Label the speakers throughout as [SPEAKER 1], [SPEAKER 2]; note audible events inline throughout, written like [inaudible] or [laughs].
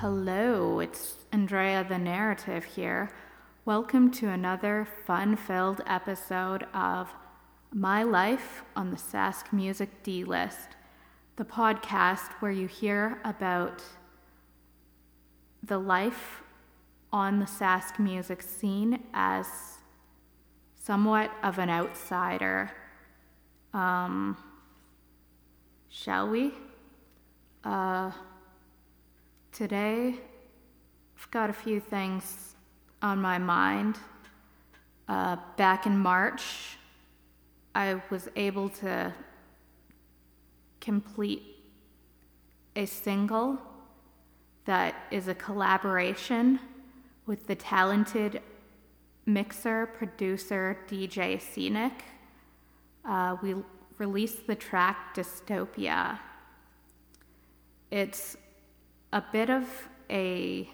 [SPEAKER 1] Hello, it's Andreea the Narrative here. Welcome to another fun filled episode of My Life on the Sask Music D List, the podcast where you hear about the life on the Sask music scene as somewhat of an outsider. Um, shall we? Uh, today, I've got a few things on my mind. Uh, back in March, I was able to complete a single that is a collaboration with the talented mixer, producer, DJ CNYK. Uh, we released the track Dystopia. It's a bit of a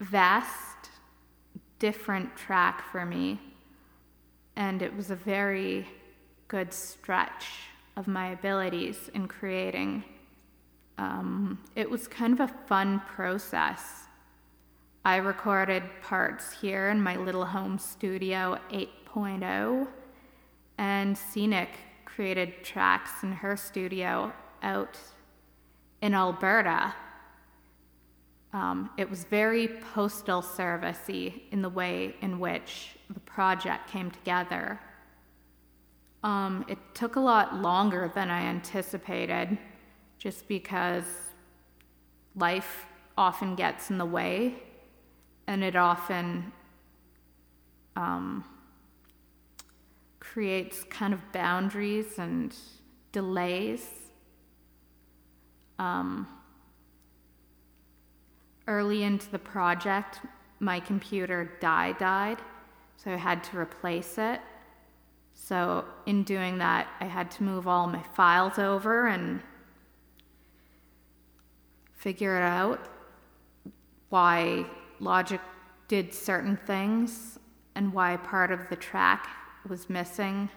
[SPEAKER 1] vast, different track for me, and it was a very good stretch of my abilities in creating. Um, it was kind of a fun process. I recorded parts here in my little home studio 8.0, and CNYK created tracks in her studio out in Alberta. Um, it was very postal servicey in the way in which the project came together. Um, it took a lot longer than I anticipated, just because life often gets in the way, and it often um, creates kind of boundaries and delays um, early into the project, my computer die died, so I had to replace it. So, in doing that, I had to move all my files over and figure it out why Logic did certain things and why part of the track was missing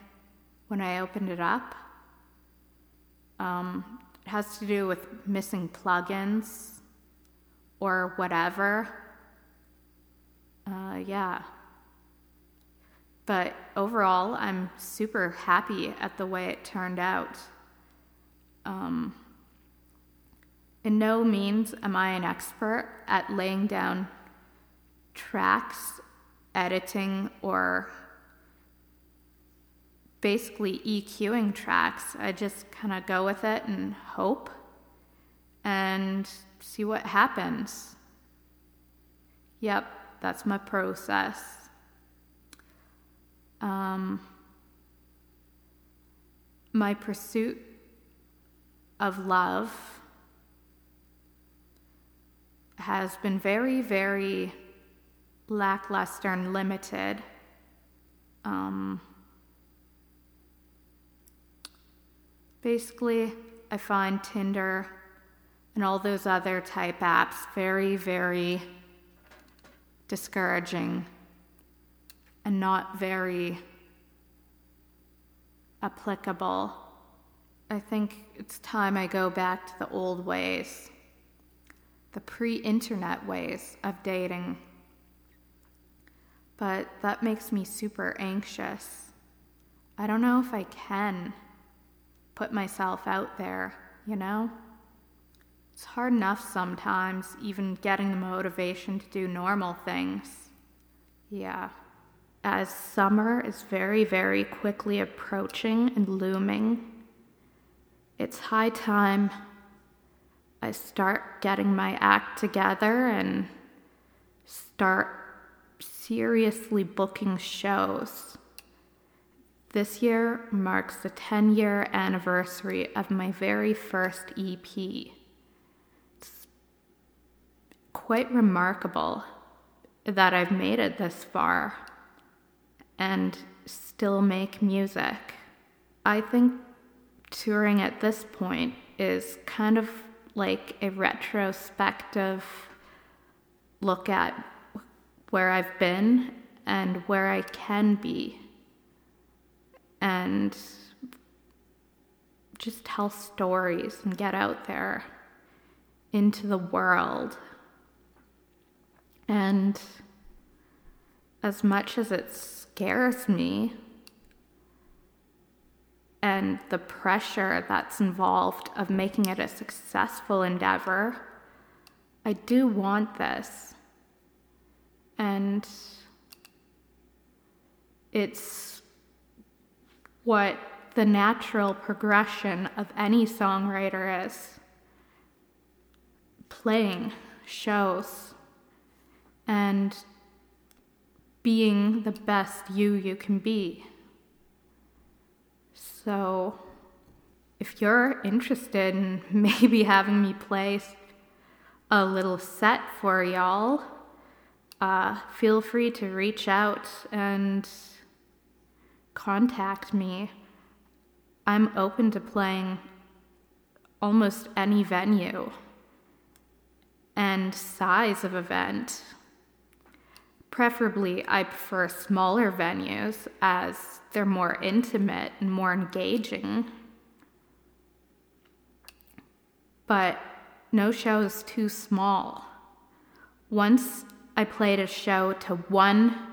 [SPEAKER 1] when I opened it up. Um, it has to do with missing plugins or whatever. Uh, yeah. But overall, I'm super happy at the way it turned out. Um, in no means am I an expert at laying down tracks, editing, or basically EQing tracks. I just kind of go with it and hope and see what happens. Yep, that's my process. Um, my pursuit of love has been very, very lackluster and limited. Um, Basically, I find Tinder and all those other type apps very, very discouraging and not very applicable. I think it's time I go back to the old ways, the pre internet ways of dating. But that makes me super anxious. I don't know if I can put myself out there, you know? It's hard enough sometimes, even getting the motivation to do normal things. Yeah. As summer is very, very quickly approaching and looming, it's high time I start getting my act together and start seriously booking shows. This year marks the 10 year anniversary of my very first EP. It's quite remarkable that I've made it this far and still make music. I think touring at this point is kind of like a retrospective look at where I've been and where I can be and just tell stories and get out there. into the world. And as much as it scares me, and the pressure that's involved of making it a successful endeavor, I do want this. And it's what the natural progression of any songwriter is playing shows and being the best you you can be. So, if you're interested in [laughs] maybe having me play a little set for y'all, uh, feel free to reach out and contact me. I'm open to playing almost any venue and size of event. Preferably, I prefer smaller venues as they're more intimate and more engaging. But no show is too small. Once I played a show to one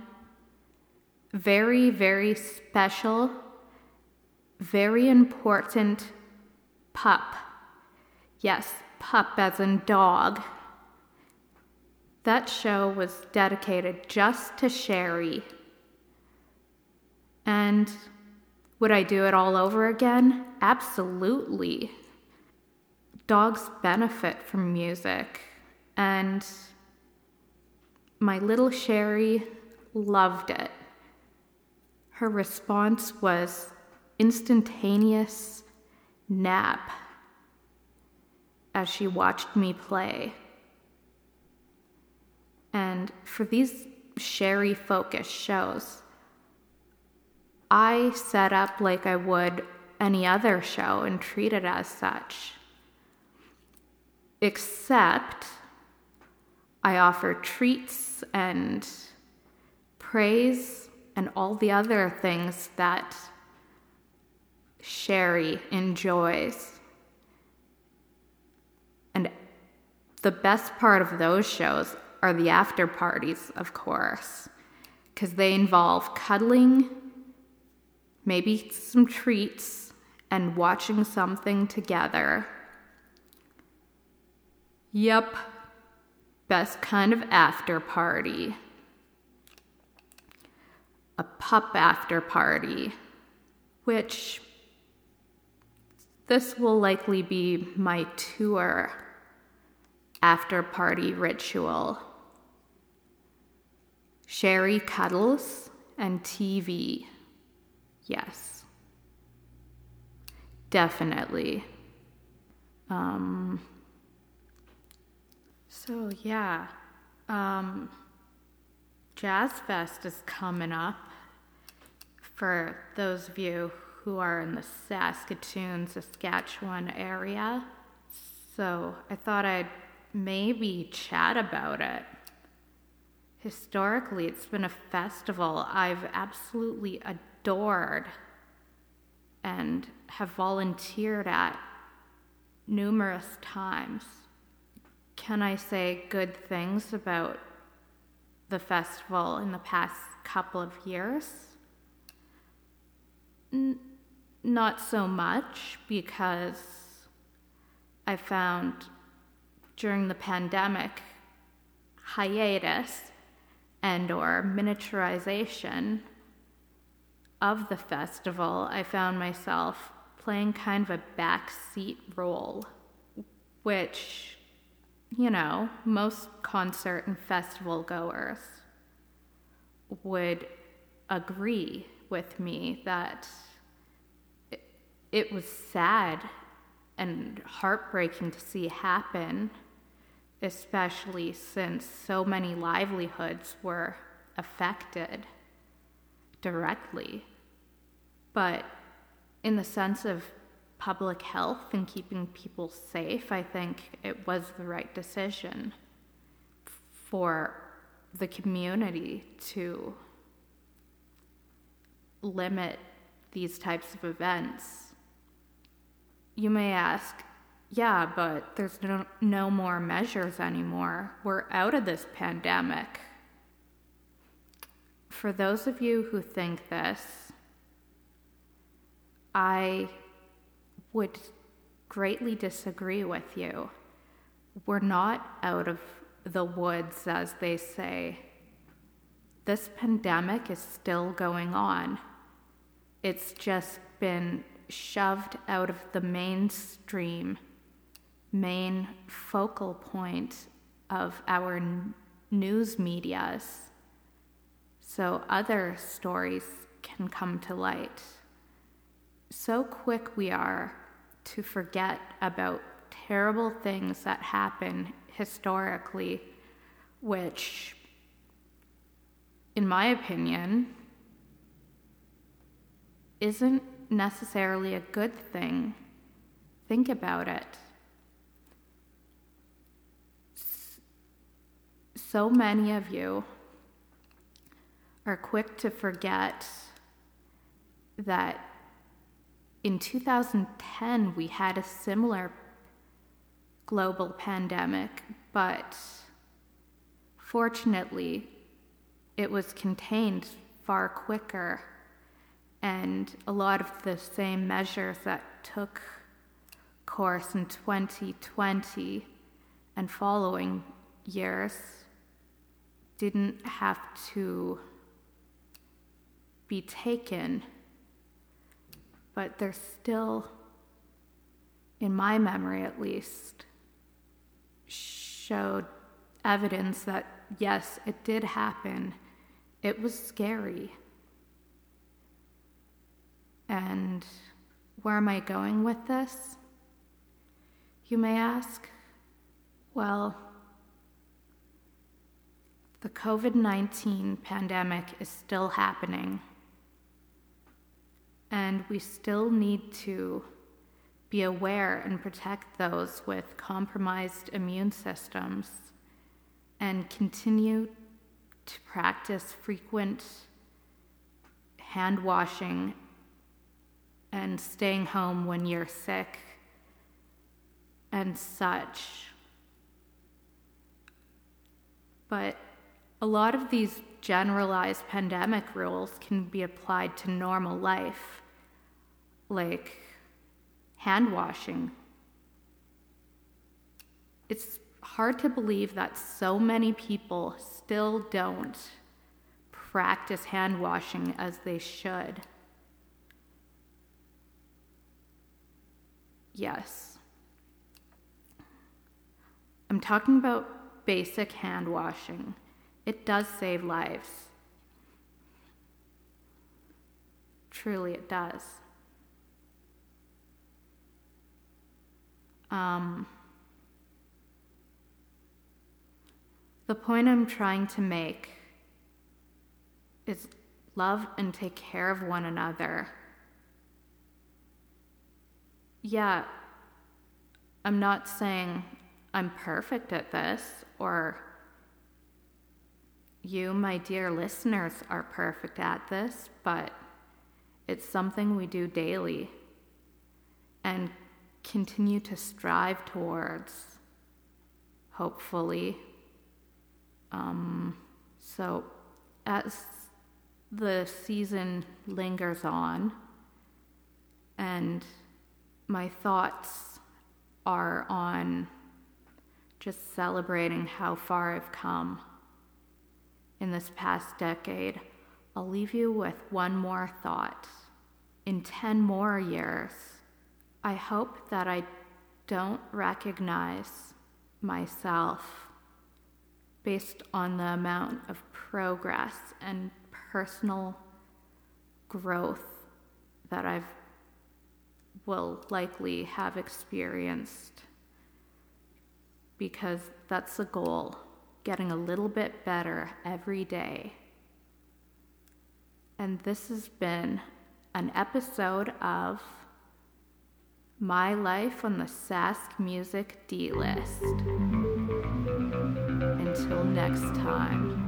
[SPEAKER 1] very, very special, very important pup. Yes, pup as in dog. That show was dedicated just to Sherry. And would I do it all over again? Absolutely. Dogs benefit from music, and my little Sherry loved it. Her response was instantaneous nap as she watched me play. And for these Sherry focused shows, I set up like I would any other show and treat it as such. Except I offer treats and praise and all the other things that Sherry enjoys. And the best part of those shows are the after parties, of course, because they involve cuddling, maybe some treats, and watching something together. Yep, best kind of after party a pup after party, which this will likely be my tour after party ritual. Sherry cuddles and TV. Yes. Definitely. Um, so, yeah. Um, Jazz Fest is coming up for those of you who are in the Saskatoon, Saskatchewan area. So I thought I'd maybe chat about it. Historically, it's been a festival I've absolutely adored and have volunteered at numerous times. Can I say good things about the festival in the past couple of years? N- not so much because I found during the pandemic hiatus and or miniaturization of the festival, I found myself playing kind of a backseat role, which, you know, most concert and festival goers would agree with me that it, was sad and heartbreaking to see happen, especially since so many livelihoods were affected directly. But in the sense of public health and keeping people safe, I think it was the right decision for the community to limit these types of events. You may ask, Yeah, but there's no, no more measures anymore. We're out of this pandemic. For those of you who think this, I would greatly disagree with you. We're not out of the woods, as they say. This pandemic is still going on. It's just been shoved out of the mainstream main focal point of our n- news medias so other stories can come to light. So quick we are to forget about terrible things that happen historically, which, in my opinion, isn't necessarily a good thing. Think about it. So many of you are quick to forget that in 2010 we had a similar global pandemic, but fortunately it was contained far quicker, and a lot of the same measures that took course in 2020 and following years didn't have to be taken, but there's still, in my memory at least, showed evidence that yes, it did happen. It was scary. And where am I going with this? You may ask. Well, the COVID 19 pandemic is still happening, and we still need to be aware and protect those with compromised immune systems and continue to practice frequent hand washing and staying home when you're sick and such. But a lot of these generalized pandemic rules can be applied to normal life, like hand washing. It's hard to believe that so many people still don't practice hand washing as they should. Yes. I'm talking about basic hand washing. It does save lives. Truly, it does. Um, the point I'm trying to make is love and take care of one another. Yeah, I'm not saying I'm perfect at this or you, my dear listeners, are perfect at this, but it's something we do daily and continue to strive towards, hopefully. Um, so, as the season lingers on, and my thoughts are on just celebrating how far I've come in this past decade, I'll leave you with one more thought. In 10 more years, I hope that I don't recognize myself based on the amount of progress and personal growth that I've will likely have experienced because that's the goal getting a little bit better every day. And this has been an episode of My Life on the Sask Music D List. Until next time.